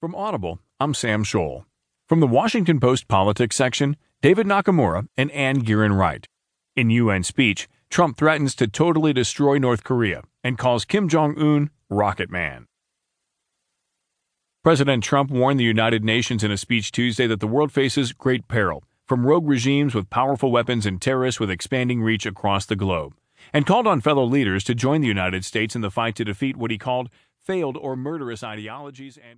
From Audible, I'm Sam Scholl. From the Washington Post politics section, David Nakamura and Anne Gearan write. In UN speech, Trump threatens to totally destroy North Korea and calls Kim Jong un Rocket Man. President Trump warned the United Nations in a speech Tuesday that the world faces great peril from rogue regimes with powerful weapons and terrorists with expanding reach across the globe, and called on fellow leaders to join the United States in the fight to defeat what he called failed or murderous ideologies and